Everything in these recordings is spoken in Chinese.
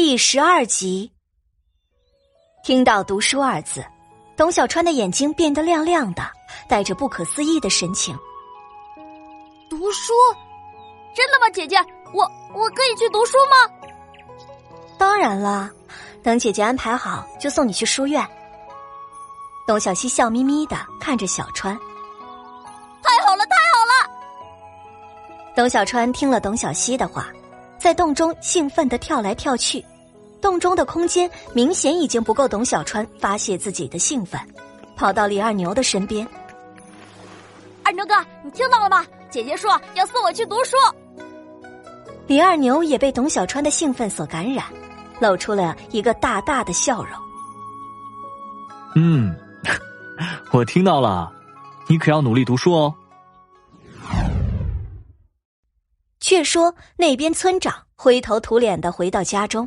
第十二集，听到“读书”二字，董小川的眼睛变得亮亮的，带着不可思议的神情。读书？真的吗，姐姐？我我可以去读书吗？当然啦，等姐姐安排好，就送你去书院。董小希笑眯眯的看着小川，太好了，太好了！董小川听了董小希的话。在洞中兴奋的跳来跳去，洞中的空间明显已经不够董小川发泄自己的兴奋，跑到李二牛的身边。二牛哥，你听到了吗？姐姐说要送我去读书。李二牛也被董小川的兴奋所感染，露出了一个大大的笑容。嗯，我听到了，你可要努力读书哦。却说那边村长灰头土脸的回到家中，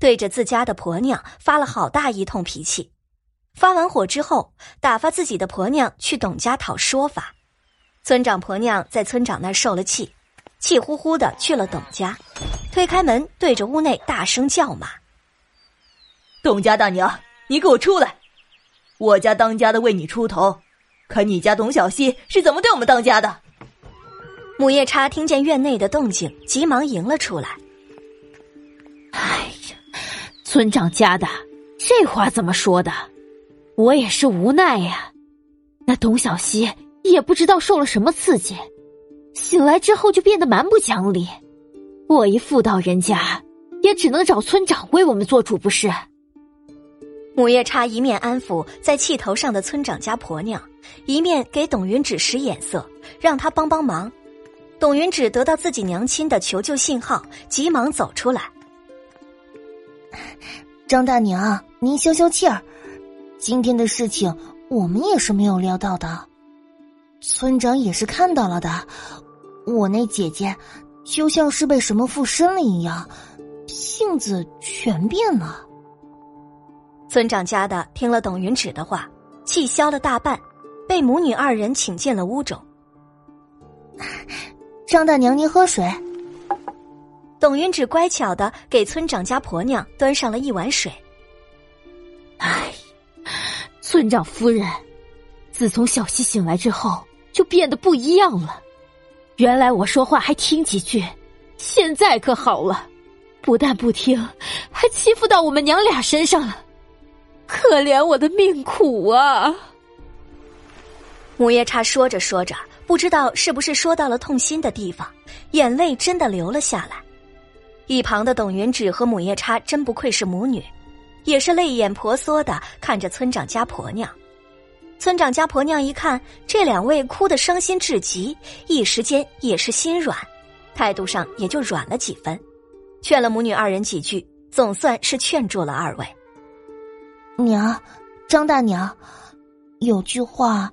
对着自家的婆娘发了好大一通脾气。发完火之后，打发自己的婆娘去董家讨说法。村长婆娘在村长那儿受了气，气呼呼的去了董家，推开门对着屋内大声叫骂：“董家大娘，你给我出来！我家当家的为你出头，可你家董小西是怎么对我们当家的？”母夜叉听见院内的动静，急忙迎了出来。哎呀，村长家的这话怎么说的？我也是无奈呀。那董小希也不知道受了什么刺激，醒来之后就变得蛮不讲理。我一妇道人家，也只能找村长为我们做主，不是？母夜叉一面安抚在气头上的村长家婆娘，一面给董云指使眼色，让他帮帮忙。董云芷得到自己娘亲的求救信号，急忙走出来。张大娘，您消消气儿。今天的事情我们也是没有料到的，村长也是看到了的。我那姐姐就像是被什么附身了一样，性子全变了。村长家的听了董云芷的话，气消了大半，被母女二人请进了屋中。张大娘，您喝水。董云芷乖巧的给村长家婆娘端上了一碗水。哎，村长夫人，自从小溪醒来之后，就变得不一样了。原来我说话还听几句，现在可好了，不但不听，还欺负到我们娘俩身上了。可怜我的命苦啊！母夜叉说着说着。不知道是不是说到了痛心的地方，眼泪真的流了下来。一旁的董云芷和母夜叉真不愧是母女，也是泪眼婆娑的看着村长家婆娘。村长家婆娘一看这两位哭得伤心至极，一时间也是心软，态度上也就软了几分，劝了母女二人几句，总算是劝住了二位。娘，张大娘，有句话，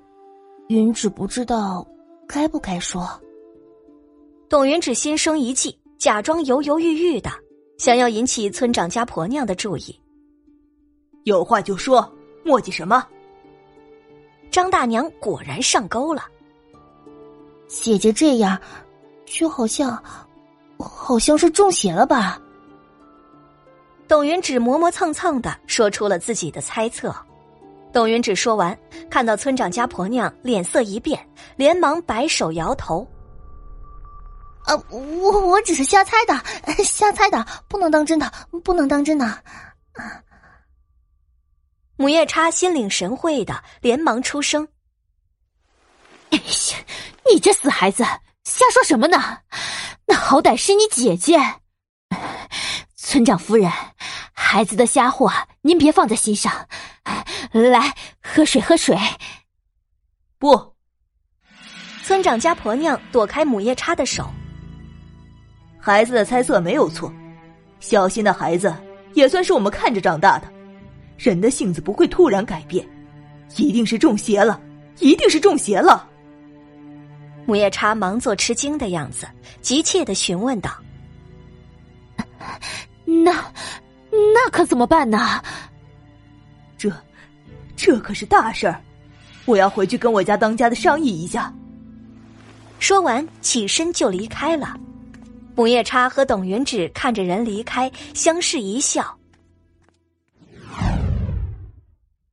云芷不知道。该不该说？董云芷心生一计，假装犹犹豫豫的，想要引起村长家婆娘的注意。有话就说，墨迹什么？张大娘果然上钩了。姐姐这样，就好像，好像是中邪了吧？董云芷磨磨蹭蹭的说出了自己的猜测。董云芷说完，看到村长家婆娘脸色一变，连忙摆手摇头：“啊，我我只是瞎猜的，瞎猜的，不能当真的，不能当真的。”母夜叉心领神会的，连忙出声：“哎呀，你这死孩子，瞎说什么呢？那好歹是你姐姐，村长夫人，孩子的瞎话您别放在心上。”来，喝水，喝水。不，村长家婆娘躲开母夜叉的手。孩子的猜测没有错，小心的孩子也算是我们看着长大的。人的性子不会突然改变，一定是中邪了，一定是中邪了。母夜叉忙做吃惊的样子，急切的询问道：“ 那，那可怎么办呢？”这。这可是大事儿，我要回去跟我家当家的商议一下。说完，起身就离开了。母夜叉和董云芷看着人离开，相视一笑。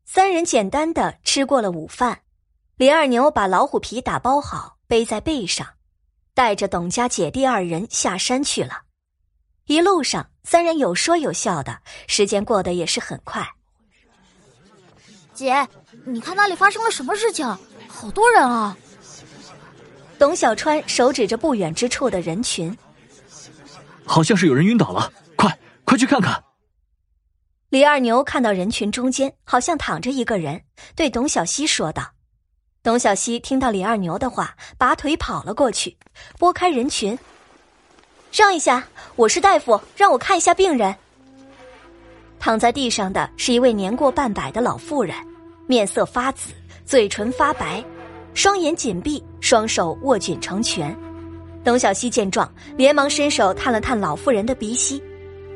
三人简单的吃过了午饭，李二牛把老虎皮打包好，背在背上，带着董家姐弟二人下山去了。一路上，三人有说有笑的，时间过得也是很快。姐，你看那里发生了什么事情？好多人啊！董小川手指着不远之处的人群，好像是有人晕倒了，快快去看看！李二牛看到人群中间好像躺着一个人，对董小西说道。董小西听到李二牛的话，拔腿跑了过去，拨开人群，让一下，我是大夫，让我看一下病人。躺在地上的是一位年过半百的老妇人，面色发紫，嘴唇发白，双眼紧闭，双手握紧成拳。董小西见状，连忙伸手探了探老妇人的鼻息，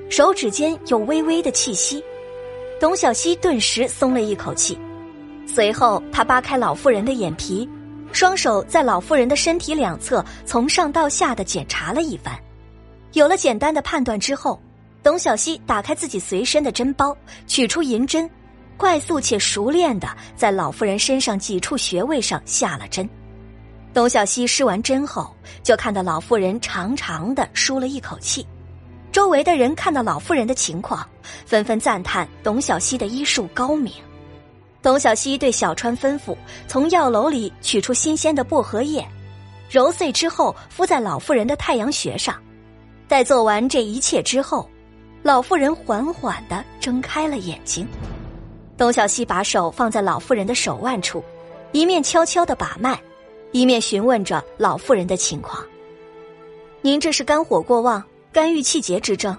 手指间有微微的气息。董小西顿时松了一口气，随后他扒开老妇人的眼皮，双手在老妇人的身体两侧从上到下的检查了一番，有了简单的判断之后。董小西打开自己随身的针包，取出银针，快速且熟练的在老妇人身上几处穴位上下了针。董小西施完针后，就看到老妇人长长的舒了一口气。周围的人看到老妇人的情况，纷纷赞叹董小西的医术高明。董小西对小川吩咐，从药楼里取出新鲜的薄荷叶，揉碎之后敷在老妇人的太阳穴上。待做完这一切之后。老妇人缓缓的睁开了眼睛，董小西把手放在老妇人的手腕处，一面悄悄的把脉，一面询问着老妇人的情况。您这是肝火过旺、肝郁气结之症，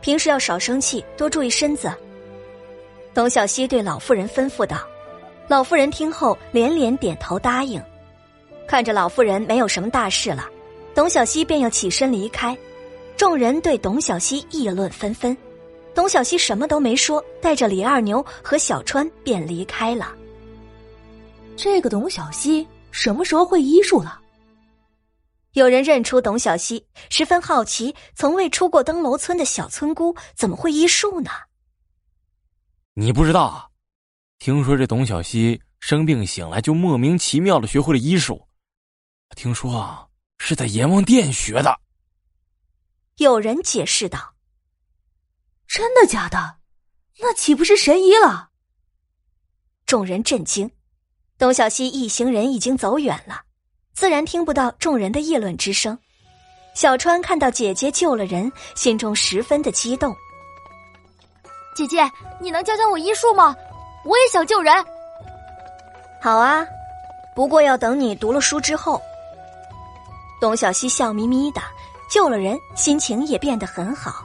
平时要少生气，多注意身子。董小西对老妇人吩咐道。老妇人听后连连点头答应。看着老妇人没有什么大事了，董小西便要起身离开。众人对董小西议论纷纷，董小西什么都没说，带着李二牛和小川便离开了。这个董小西什么时候会医术了？有人认出董小西，十分好奇，从未出过登楼村的小村姑怎么会医术呢？你不知道，听说这董小西生病醒来就莫名其妙的学会了医术，听说啊是在阎王殿学的。有人解释道：“真的假的？那岂不是神医了？”众人震惊。董小西一行人已经走远了，自然听不到众人的议论之声。小川看到姐姐救了人，心中十分的激动。姐姐，你能教教我医术吗？我也想救人。好啊，不过要等你读了书之后。董小西笑眯眯的。救了人，心情也变得很好。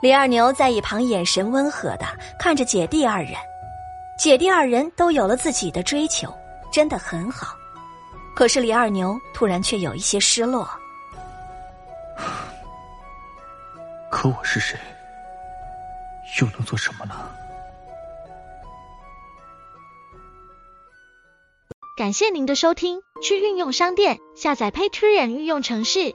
李二牛在一旁眼神温和的看着姐弟二人，姐弟二人都有了自己的追求，真的很好。可是李二牛突然却有一些失落。可我是谁？又能做什么呢？感谢您的收听，去运用商店下载 Patreon 运用城市。